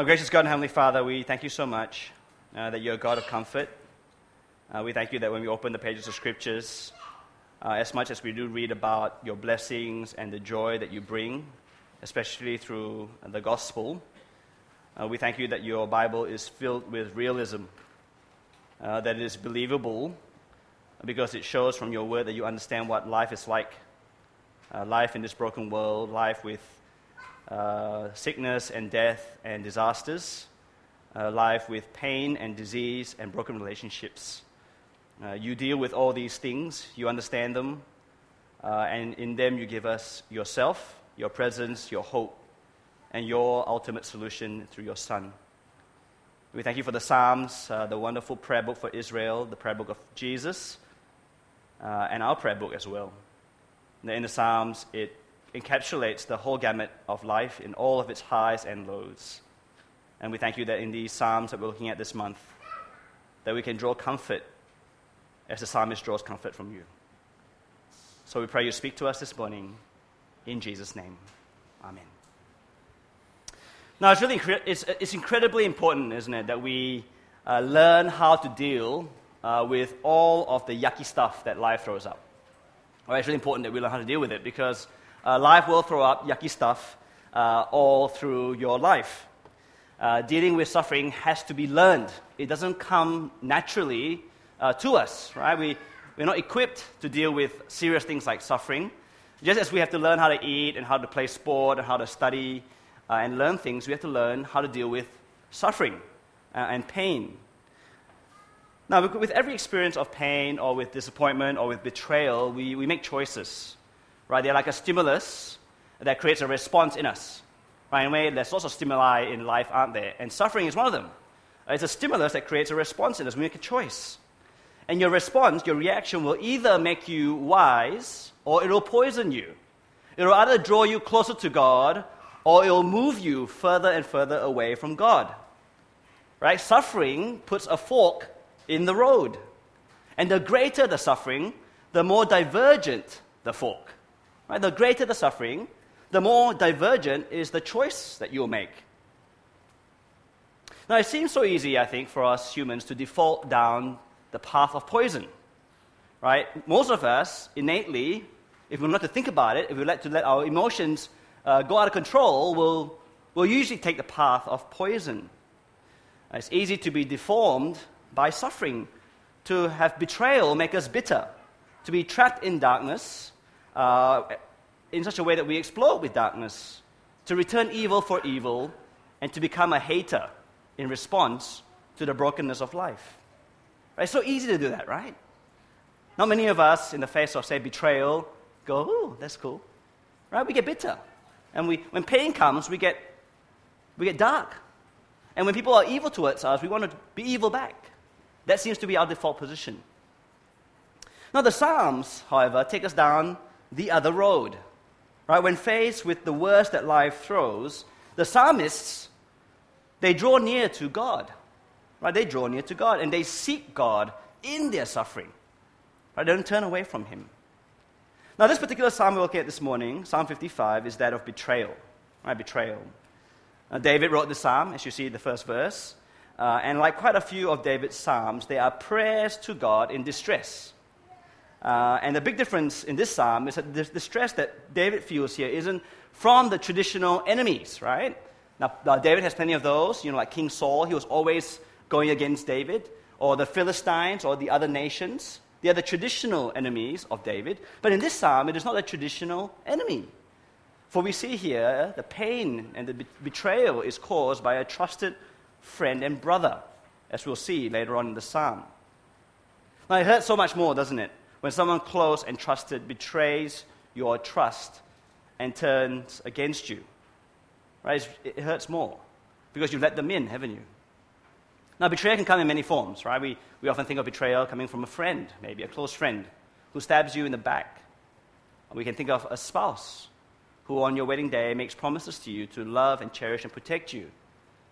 Our gracious God and Heavenly Father, we thank you so much uh, that you're a God of comfort. Uh, we thank you that when we open the pages of Scriptures, uh, as much as we do read about your blessings and the joy that you bring, especially through the gospel, uh, we thank you that your Bible is filled with realism, uh, that it is believable because it shows from your word that you understand what life is like uh, life in this broken world, life with uh, sickness and death and disasters, uh, life with pain and disease and broken relationships. Uh, you deal with all these things, you understand them, uh, and in them you give us yourself, your presence, your hope, and your ultimate solution through your Son. We thank you for the Psalms, uh, the wonderful prayer book for Israel, the prayer book of Jesus, and our prayer book as well. In the Psalms, it encapsulates the whole gamut of life in all of its highs and lows. And we thank you that in these Psalms that we're looking at this month, that we can draw comfort as the psalmist draws comfort from you. So we pray you speak to us this morning in Jesus' name. Amen. Now, it's really it's, it's incredibly important, isn't it, that we uh, learn how to deal uh, with all of the yucky stuff that life throws up. It's really important that we learn how to deal with it because uh, life will throw up yucky stuff uh, all through your life. Uh, dealing with suffering has to be learned. It doesn't come naturally uh, to us, right? We, we're not equipped to deal with serious things like suffering. Just as we have to learn how to eat and how to play sport and how to study uh, and learn things, we have to learn how to deal with suffering uh, and pain. Now, with every experience of pain or with disappointment or with betrayal, we, we make choices right? They're like a stimulus that creates a response in us. Right? In a way, there's lots of stimuli in life, aren't there? And suffering is one of them. Uh, it's a stimulus that creates a response in us. We make a choice. And your response, your reaction, will either make you wise or it will poison you. It will either draw you closer to God or it will move you further and further away from God. Right? Suffering puts a fork in the road. And the greater the suffering, the more divergent the fork. Right? The greater the suffering, the more divergent is the choice that you'll make. Now, it seems so easy, I think, for us humans to default down the path of poison. Right? Most of us, innately, if we're not to think about it, if we let to let our emotions uh, go out of control, will will usually take the path of poison. It's easy to be deformed by suffering, to have betrayal make us bitter, to be trapped in darkness uh, in such a way that we explode with darkness, to return evil for evil, and to become a hater in response to the brokenness of life. Right? It's so easy to do that, right? Not many of us, in the face of, say, betrayal, go, oh, that's cool. Right? We get bitter. And we, when pain comes, we get, we get dark. And when people are evil towards us, we want to be evil back. That seems to be our default position. Now, the Psalms, however, take us down the other road. Right? When faced with the worst that life throws, the psalmists, they draw near to God. Right? They draw near to God and they seek God in their suffering. Right? They don't turn away from Him. Now, this particular psalm we're looking at this morning, Psalm 55, is that of betrayal. Right? Betrayal. David wrote the psalm, as you see in the first verse. Uh, and like quite a few of David's psalms, they are prayers to God in distress. Uh, and the big difference in this psalm is that the, stress that David feels here isn't from the traditional enemies, right? Now, David has plenty of those, you know, like King Saul, he was always going against David, or the Philistines, or the other nations. They are the traditional enemies of David. But in this psalm, it is not a traditional enemy. For we see here the pain and the betrayal is caused by a trusted friend and brother, as we'll see later on in the psalm. Now, it hurts so much more, doesn't it? When someone close and trusted betrays your trust and turns against you. Right? It hurts more because you've let them in, haven't you? Now, betrayal can come in many forms, right? We, we often think of betrayal coming from a friend, maybe a close friend, who stabs you in the back. we can think of a spouse who, on your wedding day, makes promises to you to love and cherish and protect you.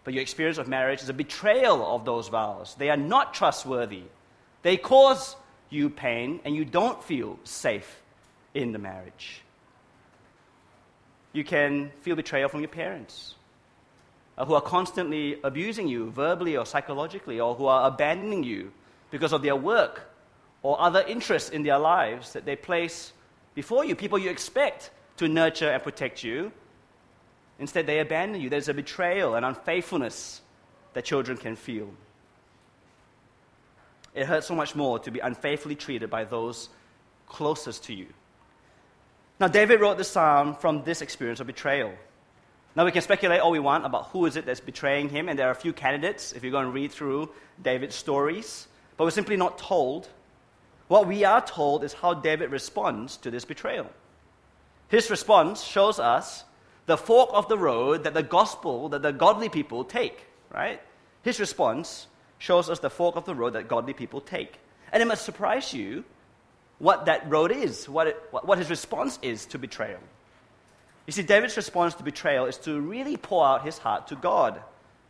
But your experience of marriage is a betrayal of those vows. They are not trustworthy. They cause you pain and you don't feel safe in the marriage. You can feel betrayal from your parents. uh, who are constantly abusing you verbally or psychologically, or who are abandoning you because of their work or other interests in their lives that they place before you, people you expect to nurture and protect you. Instead, they abandon you. There's a betrayal and unfaithfulness that children can feel. It hurts so much more to be unfaithfully treated by those closest to you. Now, David wrote this psalm from this experience of betrayal. Now, we can speculate all we want about who is it that's betraying him, and there are a few candidates if you're going to read through David's stories, but we're simply not told. What we are told is how David responds to this betrayal. His response shows us the fork of the road that the gospel, that the godly people take, right? His response shows us the fork of the road that godly people take. And it must surprise you what that road is, what, it, what his response is to betrayal. You see, David's response to betrayal is to really pour out his heart to God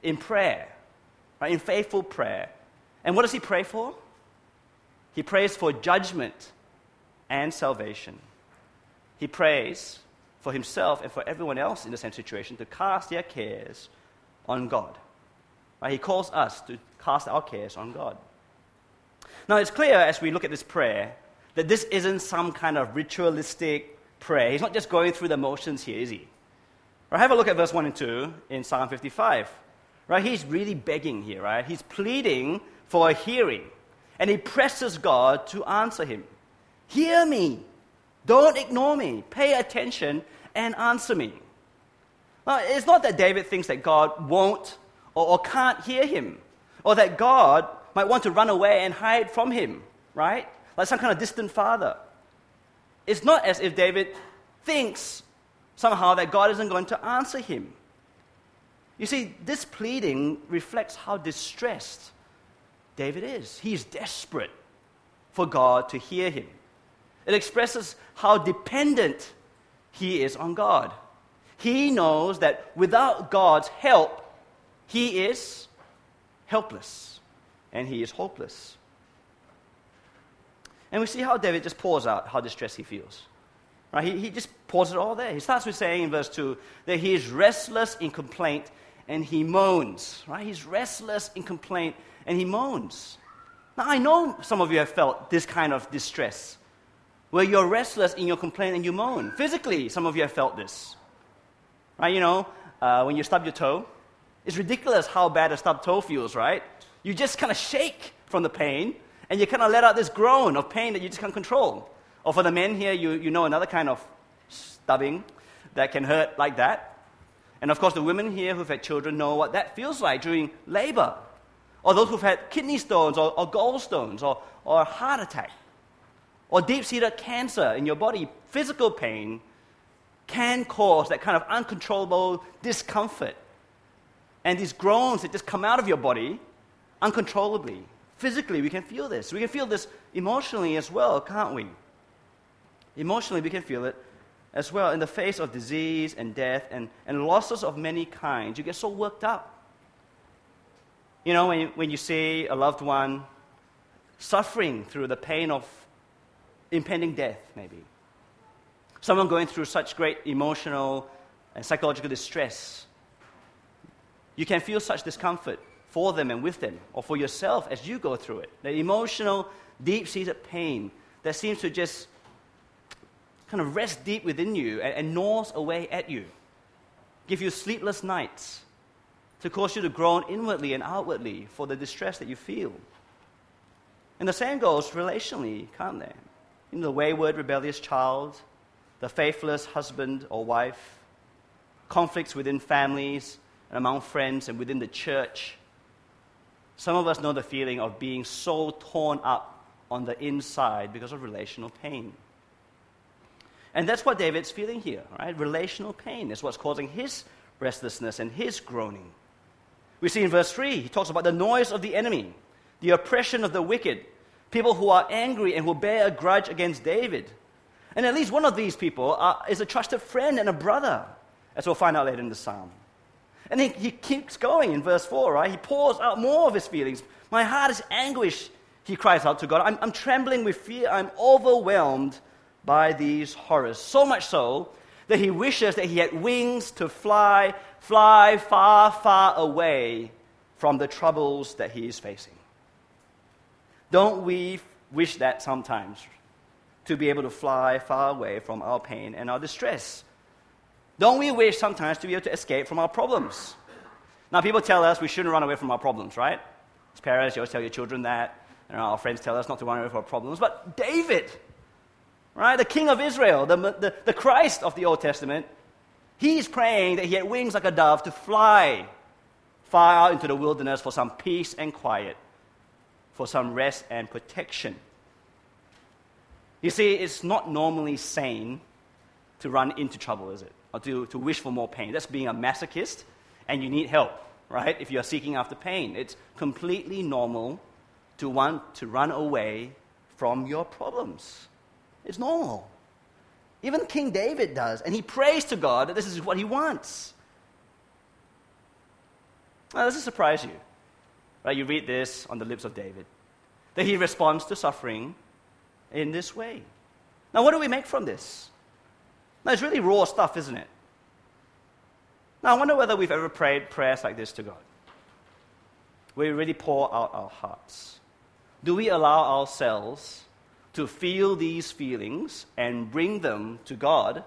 in prayer, right, in faithful prayer. And what does he pray for? He prays for judgment and salvation. He prays for himself and for everyone else in the same situation to cast their cares on God. Right? He calls us to cast our cares on God. Now, it's clear as we look at this prayer that this isn't some kind of ritualistic prayer. He's not just going through the motions here, is he? Right, have a look at verse 1 and 2 in Psalm 55. Right, he's really begging here, right? He's pleading for a hearing, and he presses God to answer him. Hear me. Don't ignore me. Pay attention and answer me. Now, it's not that David thinks that God won't or, or can't hear him, or that God might want to run away and hide from him, right? Like some kind of distant father. It's not as if David thinks somehow that God isn't going to answer him. You see, this pleading reflects how distressed David is. He is desperate for God to hear him. It expresses how dependent he is on God. He knows that without God's help, he is helpless and he is hopeless. And we see how David just pours out how distressed he feels. Right? He, he just pours it all there. He starts with saying in verse 2 that he is restless in complaint and he moans. Right? He's restless in complaint and he moans. Now, I know some of you have felt this kind of distress, where you're restless in your complaint and you moan. Physically, some of you have felt this. Right? You know, uh, when you stub your toe, it's ridiculous how bad a stubbed toe feels, right? You just kind of shake from the pain, and you kind of let out this groan of pain that you just can't control. Or for the men here, you, you know another kind of stubbing that can hurt like that. And of course, the women here who've had children know what that feels like during labor. Or those who've had kidney stones or, or gallstones or, or a heart attack or deep seated cancer in your body. Physical pain can cause that kind of uncontrollable discomfort and these groans that just come out of your body uncontrollably. Physically, we can feel this. We can feel this emotionally as well, can't we? Emotionally, we can feel it as well in the face of disease and death and, and losses of many kinds. You get so worked up. You know, when when you see a loved one suffering through the pain of impending death, maybe. Someone going through such great emotional and psychological distress you can feel such discomfort for them and with them, or for yourself as you go through it. The emotional, deep seated pain that seems to just kind of rest deep within you and, and gnaws away at you, give you sleepless nights, to cause you to groan inwardly and outwardly for the distress that you feel. And the same goes relationally, can't they? The wayward, rebellious child, the faithless husband or wife, conflicts within families, and among friends and within the church. Some of us know the feeling of being so torn up on the inside because of relational pain. And that's what David's feeling here, right? Relational pain is what's causing his restlessness and his groaning. We see in verse 3, he talks about the noise of the enemy, the oppression of the wicked, people who are angry and who bear a grudge against David. And at least one of these people are, is a trusted friend and a brother, as we'll find out later in the psalm. And he, he keeps going in verse 4, right? He pours out more of his feelings. My heart is anguish, he cries out to God. I'm, I'm trembling with fear. I'm overwhelmed by these horrors. So much so that he wishes that he had wings to fly, fly far, far away from the troubles that he is facing. Don't we wish that sometimes? To be able to fly far away from our pain and our distress. Don't we wish sometimes to be able to escape from our problems? Now, people tell us we shouldn't run away from our problems, right? As parents, you always tell your children that. And our friends tell us not to run away from our problems. But David, right, the king of Israel, the, the, the Christ of the Old Testament, he's praying that he had wings like a dove to fly far out into the wilderness for some peace and quiet, for some rest and protection. You see, it's not normally sane to run into trouble, is it? Or to, to wish for more pain. That's being a masochist and you need help, right? If you're seeking after pain, it's completely normal to want to run away from your problems. It's normal. Even King David does, and he prays to God that this is what he wants. Now, does it surprise you? Right? You read this on the lips of David, that he responds to suffering in this way. Now, what do we make from this? Now, it's really raw stuff, isn't it? Now, I wonder whether we've ever prayed prayers like this to God. We really pour out our hearts. Do we allow ourselves to feel these feelings and bring them to God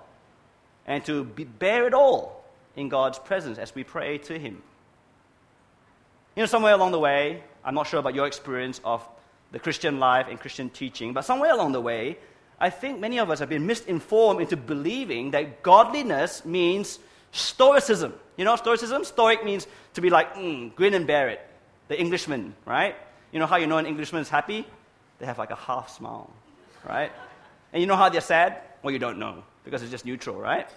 and to be, bear it all in God's presence as we pray to Him? You know, somewhere along the way, I'm not sure about your experience of the Christian life and Christian teaching, but somewhere along the way, I think many of us have been misinformed into believing that godliness means Stoicism. You know Stoicism? Stoic means to be like, mm, grin and bear it. The Englishman, right? You know how you know an Englishman is happy? They have like a half smile, right? And you know how they're sad? Well, you don't know because it's just neutral, right?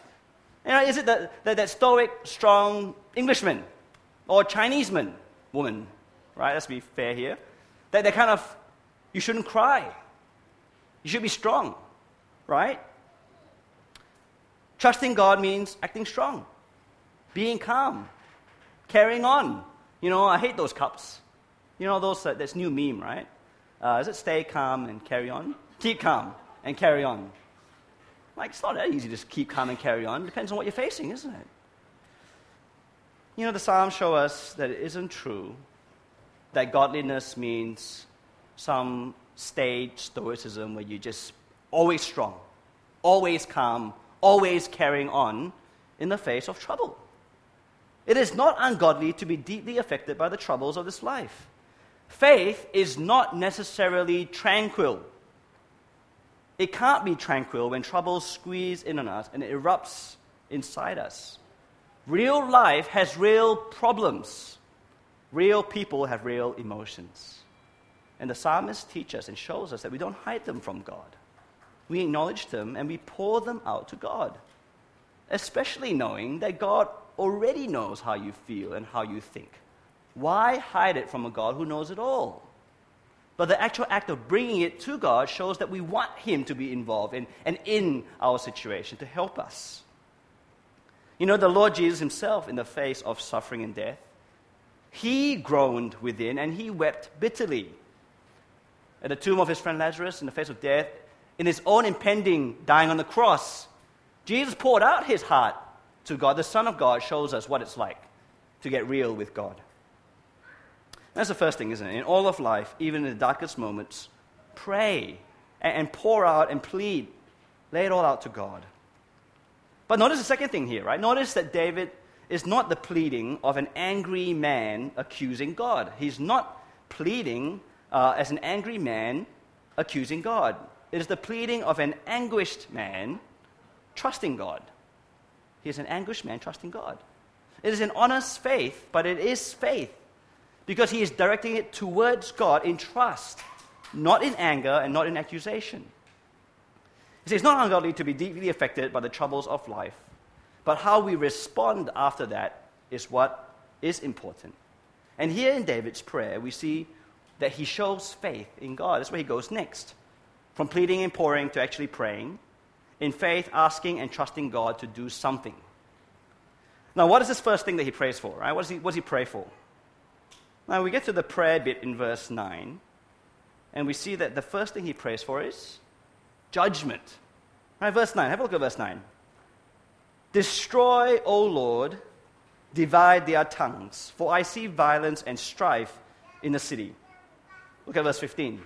You know, is it that, that, that stoic, strong Englishman or Chinese man, woman, right? Let's be fair here. That they kind of, you shouldn't cry. You should be strong, right? Trusting God means acting strong, being calm, carrying on. You know, I hate those cups. You know, those, uh, that's new meme, right? Uh, is it stay calm and carry on? Keep calm and carry on. Like, it's not that easy to just keep calm and carry on. It depends on what you're facing, isn't it? You know, the Psalms show us that it isn't true that godliness means some stage stoicism where you're just always strong, always calm, always carrying on in the face of trouble. It is not ungodly to be deeply affected by the troubles of this life. Faith is not necessarily tranquil. It can't be tranquil when troubles squeeze in on us and it erupts inside us. Real life has real problems. Real people have real emotions. And the psalmist teaches us and shows us that we don't hide them from God we acknowledge them and we pour them out to God. Especially knowing that God already knows how you feel and how you think. Why hide it from a God who knows it all? But the actual act of bringing it to God shows that we want Him to be involved in, and in our situation to help us. You know, the Lord Jesus Himself, in the face of suffering and death, He groaned within and He wept bitterly. At the tomb of His friend Lazarus, in the face of death, in his own impending dying on the cross, Jesus poured out his heart to God. The Son of God shows us what it's like to get real with God. That's the first thing, isn't it? In all of life, even in the darkest moments, pray and, pour out and plead. Lay it all out to God. But notice the second thing here, right? Notice that David is not the pleading of an angry man accusing God. He's not pleading uh, as an angry man accusing God. It is the pleading of an anguished man trusting God. He is an anguished man trusting God. It is an honest faith, but it is faith because he is directing it towards God in trust, not in anger and not in accusation. You see, it's not ungodly to be deeply affected by the troubles of life, but how we respond after that is what is important. And here in David's prayer, we see that he shows faith in God. That's where he goes next from pleading and pouring to actually praying, in faith, asking and trusting God to do something. Now, what is this first thing that he prays for? Right? What, does he, what does he pray for? Now, we get to the prayer bit in verse 9, and we see that the first thing he prays for is judgment. Right, verse 9, have a look at verse 9. Destroy, O Lord, divide their tongues, for I see violence and strife in the city. Look at verse 15.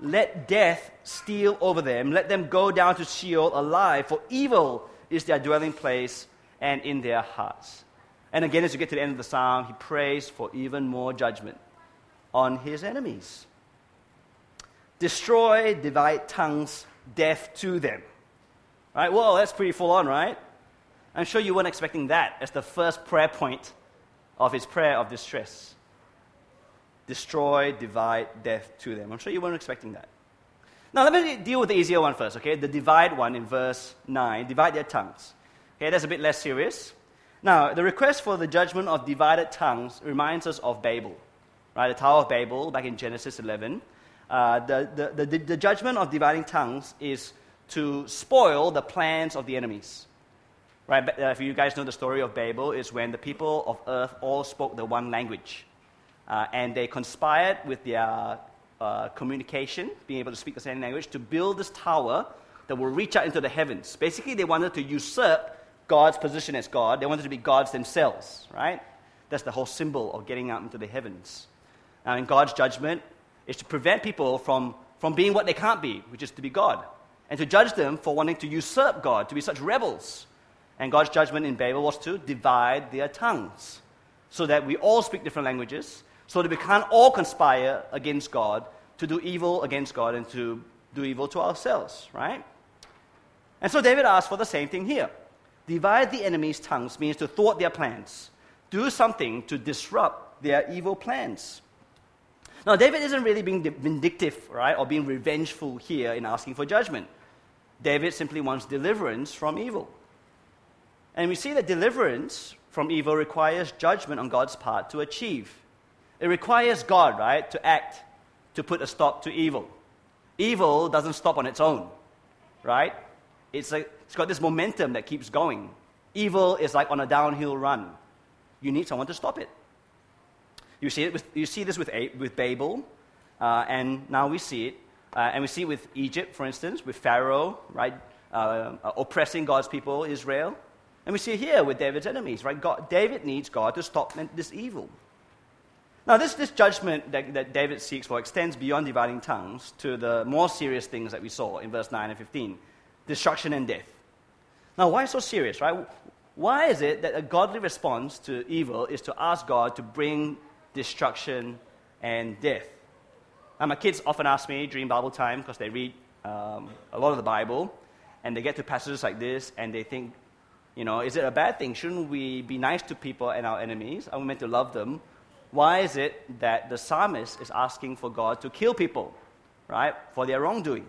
Let death steal over them, let them go down to Sheol alive, for evil is their dwelling place and in their hearts. And again, as you get to the end of the psalm, he prays for even more judgment on his enemies. Destroy, divide tongues, death to them. Right? Well, that's pretty full on, right? I'm sure you weren't expecting that as the first prayer point of his prayer of distress. Destroy, divide, death to them. I'm sure you weren't expecting that. Now, let me deal with the easier one first, okay? The divide one in verse 9 divide their tongues. Okay, that's a bit less serious. Now, the request for the judgment of divided tongues reminds us of Babel, right? The Tower of Babel back in Genesis 11. Uh, the, the, the, the judgment of dividing tongues is to spoil the plans of the enemies. Right? Uh, if you guys know the story of Babel, is when the people of earth all spoke the one language. Uh, and they conspired with their uh, communication, being able to speak the same language, to build this tower that will reach out into the heavens. Basically, they wanted to usurp God's position as God. They wanted to be gods themselves, right? That's the whole symbol of getting out into the heavens. Now, in God's judgment is to prevent people from, from being what they can't be, which is to be God, and to judge them for wanting to usurp God, to be such rebels. And God's judgment in Babel was to divide their tongues so that we all speak different languages, so that we can't all conspire against God to do evil against God and to do evil to ourselves, right? And so David asks for the same thing here. Divide the enemy's tongues means to thwart their plans, do something to disrupt their evil plans. Now, David isn't really being vindictive, right, or being revengeful here in asking for judgment. David simply wants deliverance from evil. And we see that deliverance from evil requires judgment on God's part to achieve. It requires God, right, to act, to put a stop to evil. Evil doesn't stop on its own, right? It's, a, it's got this momentum that keeps going. Evil is like on a downhill run. You need someone to stop it. You see, it with, you see this with, with Babel, uh, and now we see it. Uh, and we see it with Egypt, for instance, with Pharaoh, right, uh, oppressing God's people, Israel. And we see here with David's enemies, right? God, David needs God to stop this evil. Now, this, this judgment that, that David seeks for extends beyond dividing tongues to the more serious things that we saw in verse 9 and 15 destruction and death. Now, why so serious, right? Why is it that a godly response to evil is to ask God to bring destruction and death? Now, my kids often ask me during Bible time because they read um, a lot of the Bible and they get to passages like this and they think, you know, is it a bad thing? Shouldn't we be nice to people and our enemies? Are we meant to love them? Why is it that the psalmist is asking for God to kill people, right, for their wrongdoing?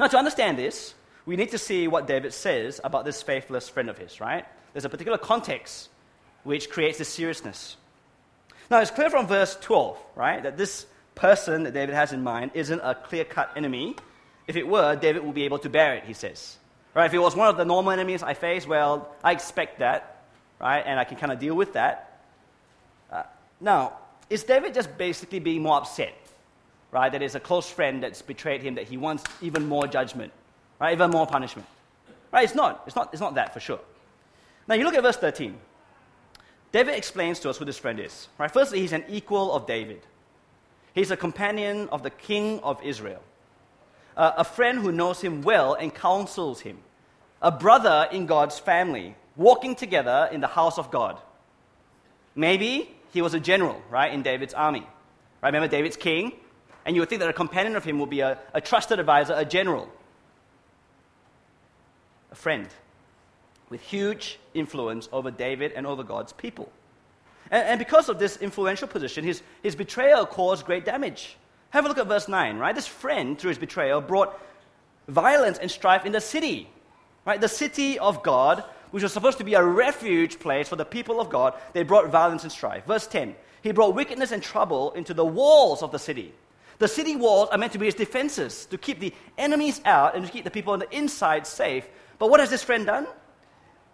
Now, to understand this, we need to see what David says about this faithless friend of his, right? There's a particular context which creates this seriousness. Now, it's clear from verse 12, right, that this person that David has in mind isn't a clear cut enemy. If it were, David would be able to bear it, he says. Right? If it was one of the normal enemies I face, well, I expect that, right? And I can kind of deal with that. Now, is David just basically being more upset right? That is a close friend that's betrayed him, that he wants even more judgment, right? Even more punishment. Right? It's not. It's not, it's not that for sure. Now you look at verse 13. David explains to us who this friend is. Right? Firstly, he's an equal of David. He's a companion of the king of Israel. Uh, a friend who knows him well and counsels him. A brother in God's family, walking together in the house of God. Maybe he was a general, right, in David's army. Right? Remember David's king? And you would think that a companion of him would be a, a trusted advisor, a general, a friend with huge influence over David and over God's people. And, and, because of this influential position, his, his betrayal caused great damage. Have a look at verse 9, right? This friend, through his betrayal, brought violence and strife in the city, right? The city of God, which was supposed to be a refuge place for the people of God, they brought violence and strife. Verse 10, he brought wickedness and trouble into the walls of the city. The city walls are meant to be his defenses, to keep the enemies out and to keep the people on the inside safe. But what has this friend done?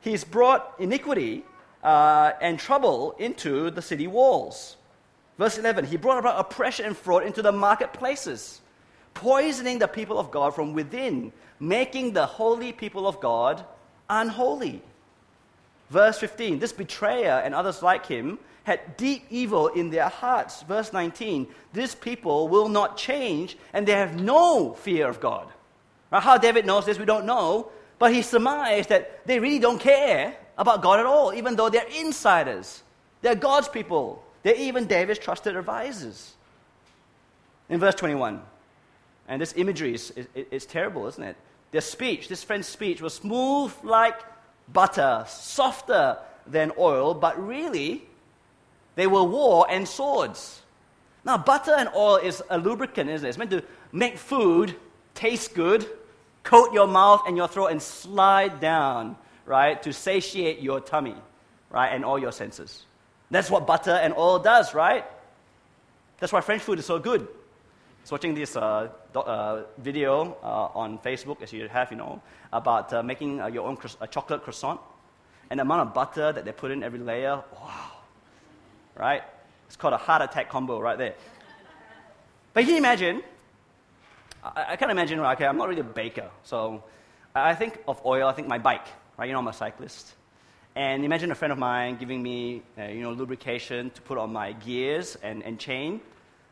He's brought iniquity uh, and trouble into the city walls. Verse 11, he brought about oppression and fraud into the marketplaces, poisoning the people of God from within, making the holy people of God unholy. Verse 15 This betrayer and others like him had deep evil in their hearts. Verse 19 This people will not change and they have no fear of God. Now, how David knows this, we don't know, but he surmised that they really don't care about God at all, even though they're insiders. They're God's people. They're even David's trusted advisors. In verse 21, and this imagery is, is, is terrible, isn't it? Their speech, this friend's speech, was smooth like butter, softer than oil, but really, they were war and swords. Now, butter and oil is a lubricant, isn't it? It's meant to make food taste good, coat your mouth and your throat, and slide down, right, to satiate your tummy, right, and all your senses. That's what butter and oil does, right? That's why French food is so good. I was watching this uh, uh, video uh, on Facebook, as you have, you know, about uh, making uh, your own cro- chocolate croissant. And the amount of butter that they put in every layer, wow. Right? It's called a heart attack combo right there. But can you imagine? I, I can't imagine, okay, I'm not really a baker. So I think of oil, I think my bike, right? You know, I'm a cyclist. And imagine a friend of mine giving me, uh, you know, lubrication to put on my gears and, and chain.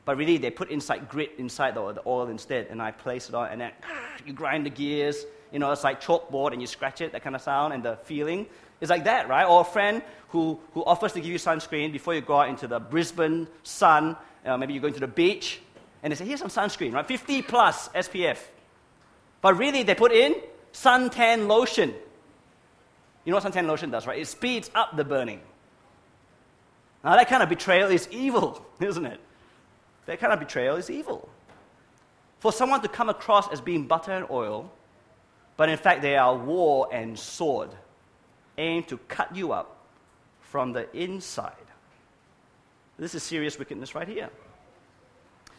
But really, they put inside grit inside the, the oil instead, and I place it on, and then you grind the gears. You know, it's like chalkboard, and you scratch it, that kind of sound, and the feeling is like that, right? Or a friend who, who offers to give you sunscreen before you go out into the Brisbane sun. Uh, maybe you're going to the beach, and they say, "Here's some sunscreen, right? 50 plus SPF." But really, they put in suntan lotion. You know what suntan lotion does, right? It speeds up the burning. Now, that kind of betrayal is evil, isn't it? That kind of betrayal is evil. For someone to come across as being butter and oil, but in fact they are war and sword, aimed to cut you up from the inside. This is serious wickedness right here.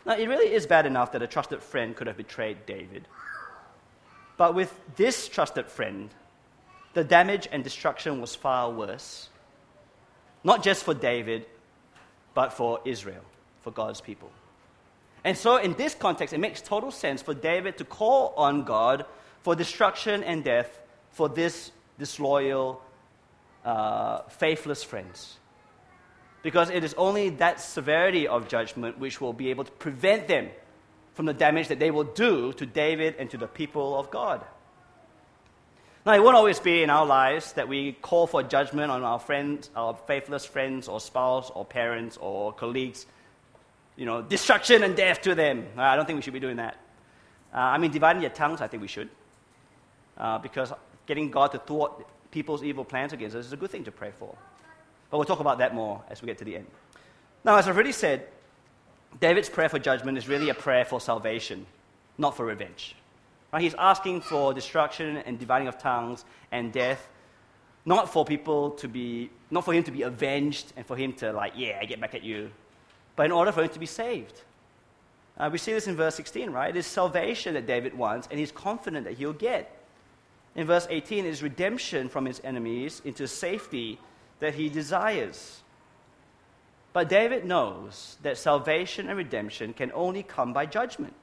Now, it really is bad enough that a trusted friend could have betrayed David. But with this trusted friend, the damage and destruction was far worse. Not just for David, but for Israel, for God's people. And so, in this context, it makes total sense for David to call on God for destruction and death for this disloyal, uh, faithless friends. Because it is only that severity of judgment which will be able to prevent them from the damage that they will do to David and to the people of God. Now, it won't always be in our lives that we call for judgment on our friends, our faithless friends, or spouse, or parents, or colleagues you know, destruction and death to them. Uh, I don't think we should be doing that. Uh, I mean, dividing your tongues, I think we should. Uh, because getting God to thwart people's evil plans against us is a good thing to pray for. But we'll talk about that more as we get to the end. Now, as I've already said, David's prayer for judgment is really a prayer for salvation, not for revenge. Right? He's asking for destruction and dividing of tongues and death, not for people to be, not for him to be avenged and for him to like, yeah, I get back at you but in order for him to be saved. Uh, we see this in verse 16, right? It is salvation that David wants, and he's confident that he'll get. In verse 18, it is redemption from his enemies into safety that he desires. But David knows that salvation and redemption can only come by judgment.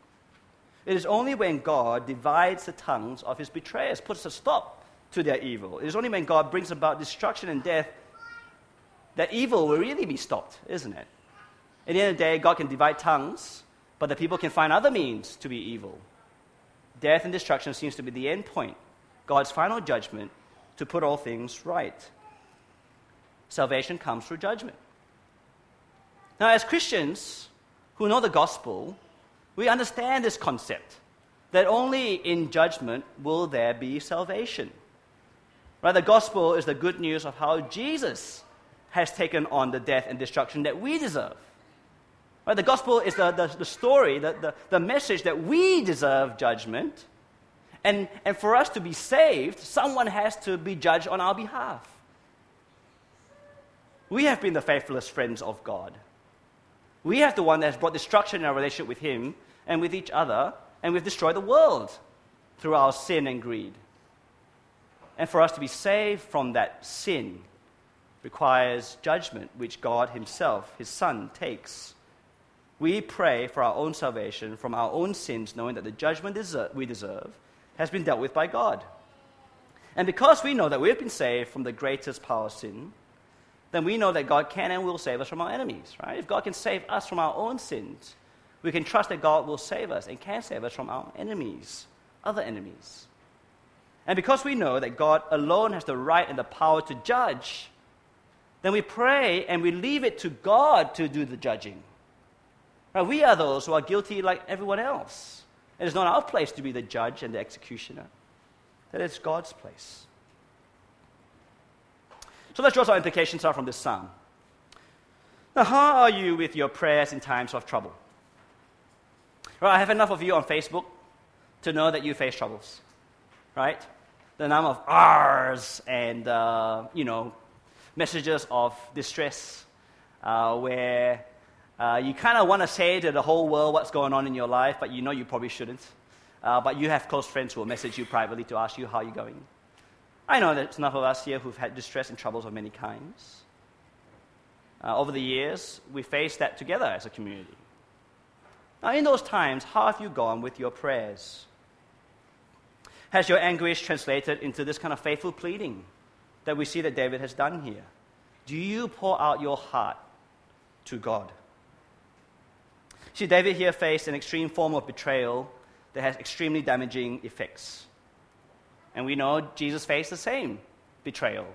It is only when God divides the tongues of his betrayers, puts a stop to their evil. It is only when God brings about destruction and death that evil will really be stopped, isn't it? At the end of the day, God can divide tongues, but the people can find other means to be evil. Death and destruction seems to be the end point, God's final judgment to put all things right. Salvation comes through judgment. Now, as Christians who know the gospel, we understand this concept that only in judgment will there be salvation. Right? The gospel is the good news of how Jesus has taken on the death and destruction that we deserve. Right? The gospel is the, the, the story, the, the, the message that we deserve judgment. And, and for us to be saved, someone has to be judged on our behalf. We have been the faithless friends of God. We have the one that has brought destruction in our relationship with Him and with each other, and we've destroyed the world through our sin and greed. And for us to be saved from that sin requires judgment, which God Himself, His Son, takes we pray for our own salvation from our own sins, knowing that the judgment we deserve has been dealt with by God. And because we know that we've been saved from the greatest power of sin, then we know that God can and will save us from our enemies, right? If God can save us from our own sins, we can trust that God will save us and can save us from our enemies, other enemies. And because we know that God alone has the right and the power to judge, then we pray and we leave it to God to do the judging. Right? We are those who are guilty like everyone else. It is not our place to be the judge and the executioner. That is God's place. So let's draw some implications out from this psalm. Now, how are you with your prayers in times of trouble? Right, I have enough of you on Facebook to know that you face troubles, right? The number of R's and, uh, you know, messages of distress uh, where uh, you kind of want to say to the whole world what's going on in your life, but you know you probably shouldn't. Uh, but you have close friends who will message you privately to ask you how you're going. I know there's enough of us here who've had distress and troubles of many kinds. Uh, over the years, we faced that together as a community. Now, in those times, how have you gone with your prayers? Has your anguish translated into this kind of faithful pleading that we see that David has done here? Do you pour out your heart to God? See, David here faced an extreme form of betrayal that has extremely damaging effects. And we know Jesus faced the same betrayal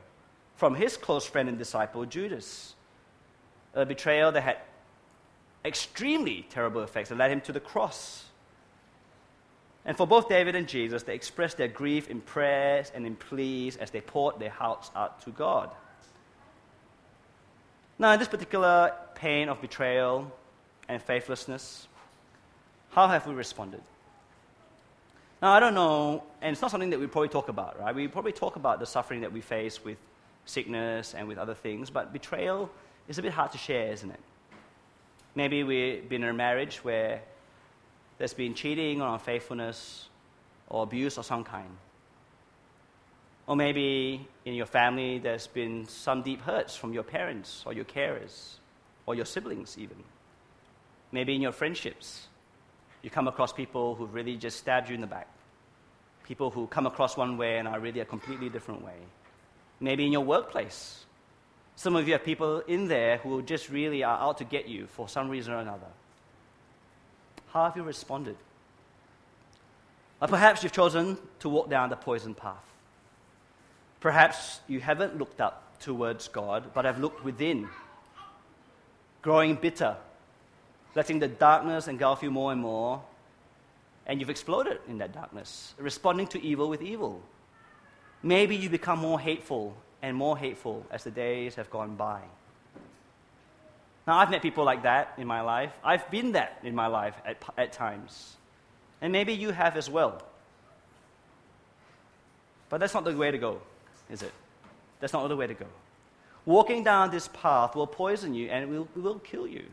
from his close friend and disciple, Judas. A betrayal that had extremely terrible effects that led him to the cross. And for both David and Jesus, they expressed their grief in prayers and in pleas as they poured their hearts out to God. Now, in this particular pain of betrayal and faithlessness, how have we responded? Now, I don't know, and it's not something that we probably talk about, right? We probably talk about the suffering that we face with sickness and with other things, but betrayal is a bit hard to share, isn't it? Maybe we've been in a marriage where there's been cheating or unfaithfulness or abuse of some kind. Or maybe in your family there's been some deep hurts from your parents or your carers or your siblings, even. Maybe in your friendships, you come across people who've really just stabbed you in the back. People who come across one way and are really a completely different way. Maybe in your workplace, some of you have people in there who just really are out to get you for some reason or another. How have you responded? Or perhaps you've chosen to walk down the poison path. Perhaps you haven't looked up towards God, but have looked within, growing bitter, letting the darkness engulf you more and more, and you've exploded in that darkness, responding to evil with evil. Maybe you become more hateful and more hateful as the days have gone by. Now, I've met people like that in my life. I've been that in my life at, at times. And maybe you have as well. But that's not the way to go, is it? That's not the way to go. Walking down this path will poison you and it will, it will kill you.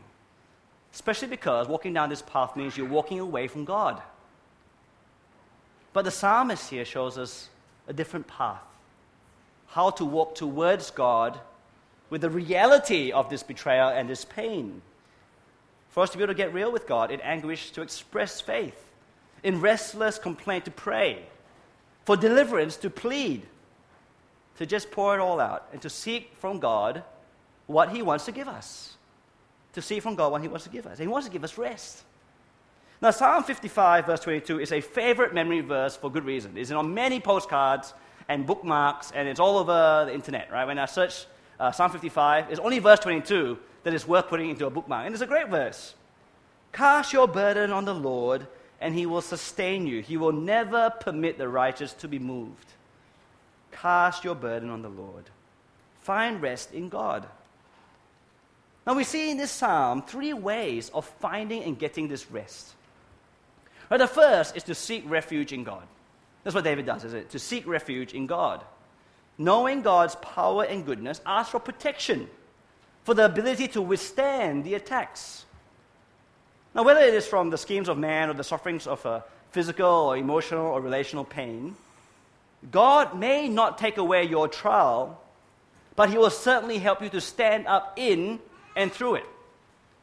Especially because walking down this path means you're walking away from God. But the psalmist here shows us a different path how to walk towards God with the reality of this betrayal and this pain. For us to be able to get real with God, in anguish to express faith, in restless complaint to pray, for deliverance to plead, to just pour it all out, and to seek from God what He wants to give us. To see from God what He wants to give us. He wants to give us rest. Now, Psalm 55, verse 22, is a favorite memory verse for good reason. It's on many postcards and bookmarks, and it's all over the internet, right? When I search uh, Psalm 55, it's only verse 22 that is worth putting into a bookmark. And it's a great verse. Cast your burden on the Lord, and he will sustain you. He will never permit the righteous to be moved. Cast your burden on the Lord. Find rest in God. Now, we see in this psalm three ways of finding and getting this rest. Right, the first is to seek refuge in God. That's what David does, is it? To seek refuge in God knowing God's power and goodness, ask for protection, for the ability to withstand the attacks. Now, whether it is from the schemes of man or the sufferings of a physical or emotional or relational pain, God may not take away your trial, but He will certainly help you to stand up in and through it.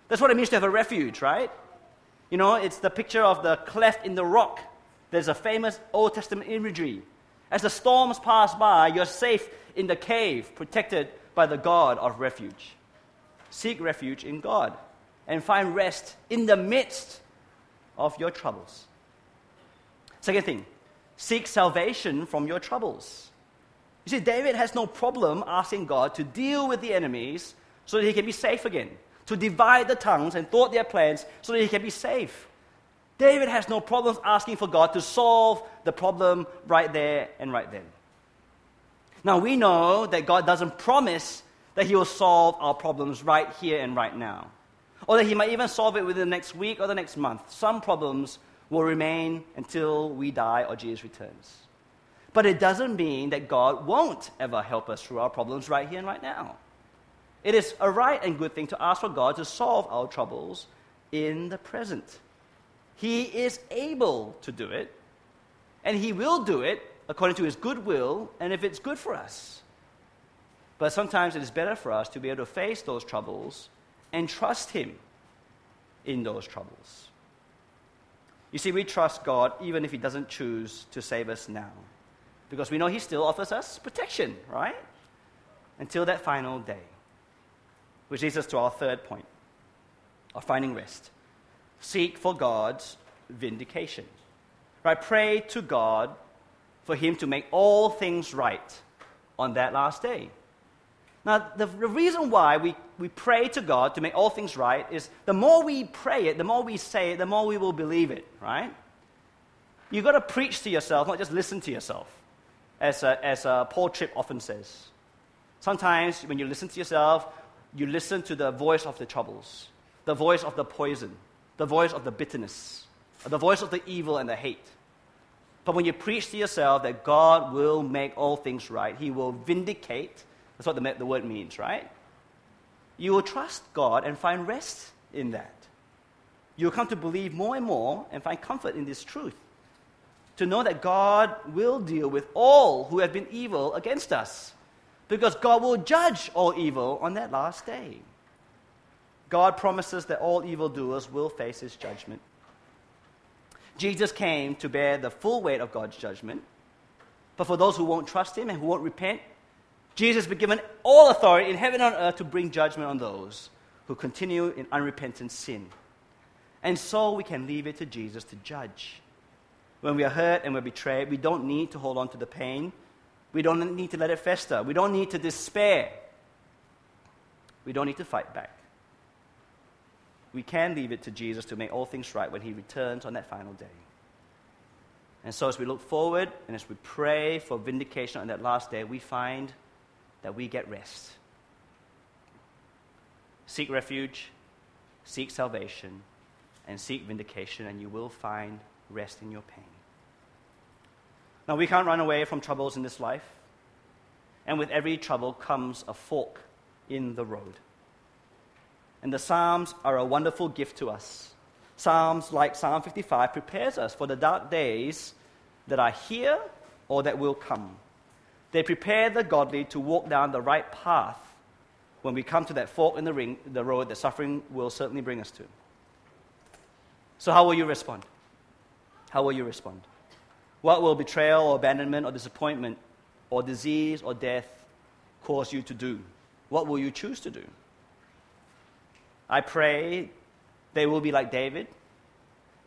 That's what it means to have a refuge, right? You know, it's the picture of the cleft in the rock. There's a famous Old Testament imagery As the storms pass by, you're safe in the cave, protected by the God of refuge. Seek refuge in God and find rest in the midst of your troubles. Second thing, seek salvation from your troubles. You see, David has no problem asking God to deal with the enemies so that he can be safe again, to divide the tongues and thwart their plans so that he can be safe. David has no problems asking for God to solve the problem right there and right then. Now, we know that God doesn't promise that He will solve our problems right here and right now, or that He might even solve it within the next week or the next month. Some problems will remain until we die or Jesus returns. But it doesn't mean that God won't ever help us through our problems right here and right now. It is a right and good thing to ask for God to solve our troubles in the present. He is able to do it, and He will do it according to His good will and if it's good for us. But sometimes it is better for us to be able to face those troubles and trust Him in those troubles. You see, we trust God even if He doesn't choose to save us now, because we know He still offers us protection, right? Until that final day. Which leads us to our third point of finding rest seek for God's vindication. Right? Pray to God for Him to make all things right on that last day. Now, the, the reason why we, we pray to God to make all things right is the more we pray it, the more we say it, the more we will believe it, right? You've got to preach to yourself, not just listen to yourself, as, uh, as uh, Paul Tripp often says. Sometimes when you listen to yourself, you listen to the voice of the troubles, the voice of the poison, the voice of the bitterness, the voice of the evil and the hate. But when you preach to yourself that God will make all things right, He will vindicate, that's what the, the word means, right? You will trust God and find rest in that. You'll come to believe more and more and find comfort in this truth. To know that God will deal with all who have been evil against us. Because God will judge all evil on that last day. God promises that all evildoers will face his judgment. Jesus came to bear the full weight of God's judgment. But for those who won't trust him and who won't repent, Jesus has been given all authority in heaven and on earth to bring judgment on those who continue in unrepentant sin. And so we can leave it to Jesus to judge. When we are hurt and we're betrayed, we don't need to hold on to the pain. We don't need to let it fester. We don't need to despair. We don't need to fight back we can leave it to Jesus to make all things right when he returns on that final day. And so, as we look forward and as we pray for vindication on that last day, we find that we get rest. Seek refuge, seek salvation, and seek vindication, and you will find rest in your pain. Now, we can't run away from troubles in this life, and with every trouble comes a fork in the road. And the Psalms are a wonderful gift to us. Psalms like Psalm 55 prepares us for the dark days that are here or that will come. They prepare the godly to walk down the right path when we come to that fork in the, ring, the road that suffering will certainly bring us to. So, how will you respond? How will you respond? What will betrayal or abandonment or disappointment or disease or death cause you to do? What will you choose to do? I pray they will be like David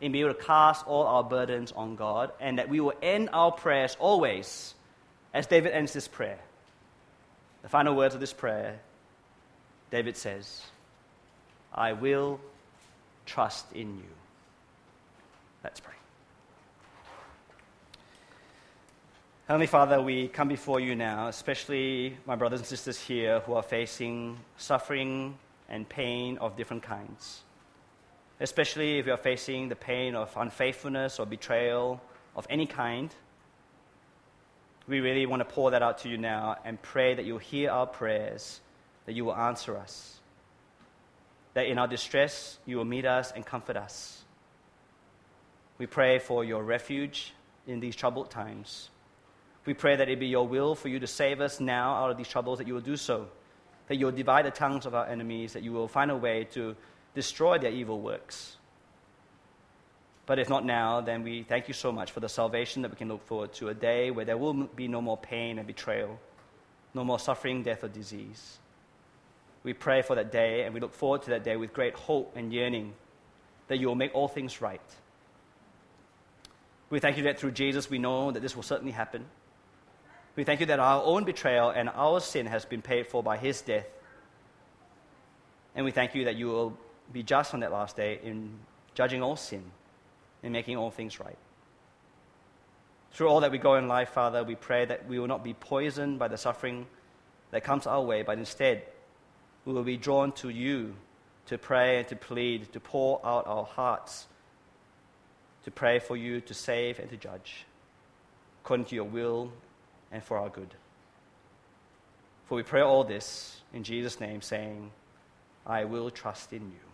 and be able to cast all our burdens on God, and that we will end our prayers always as David ends this prayer. The final words of this prayer, David says, I will trust in you. Let's pray. Heavenly Father, we come before you now, especially my brothers and sisters here who are facing suffering and pain of different kinds. Especially if you're facing the pain of unfaithfulness or betrayal of any kind, we really want to pour that out to you now and pray that you'll hear our prayers, that you will answer us, that in our distress you will meet us and comfort us. We pray for your refuge in these troubled times. We pray that it be your will for you to save us now out of these troubles, that you will do so that you'll divide the tongues of our enemies, that you will find a way to destroy their evil works. But if not now, then we thank you so much for the salvation that we can look forward to a day where there will be no more pain and betrayal, no more suffering, death, or disease. We pray for that day and we look forward to that day with great hope and yearning that you will make all things right. We thank you that through Jesus we know that this will certainly happen. We thank you that our own betrayal and our sin has been paid for by his death. And we thank you that you will be just on that last day in judging all sin and making all things right. Through all that we go in life, Father, we pray that we will not be poisoned by the suffering that comes our way, but instead we will be drawn to you to pray and to plead, to pour out our hearts, to pray for you to save and to judge, according to your will and for our good. For we pray all this in Jesus' name, saying, I will trust in you.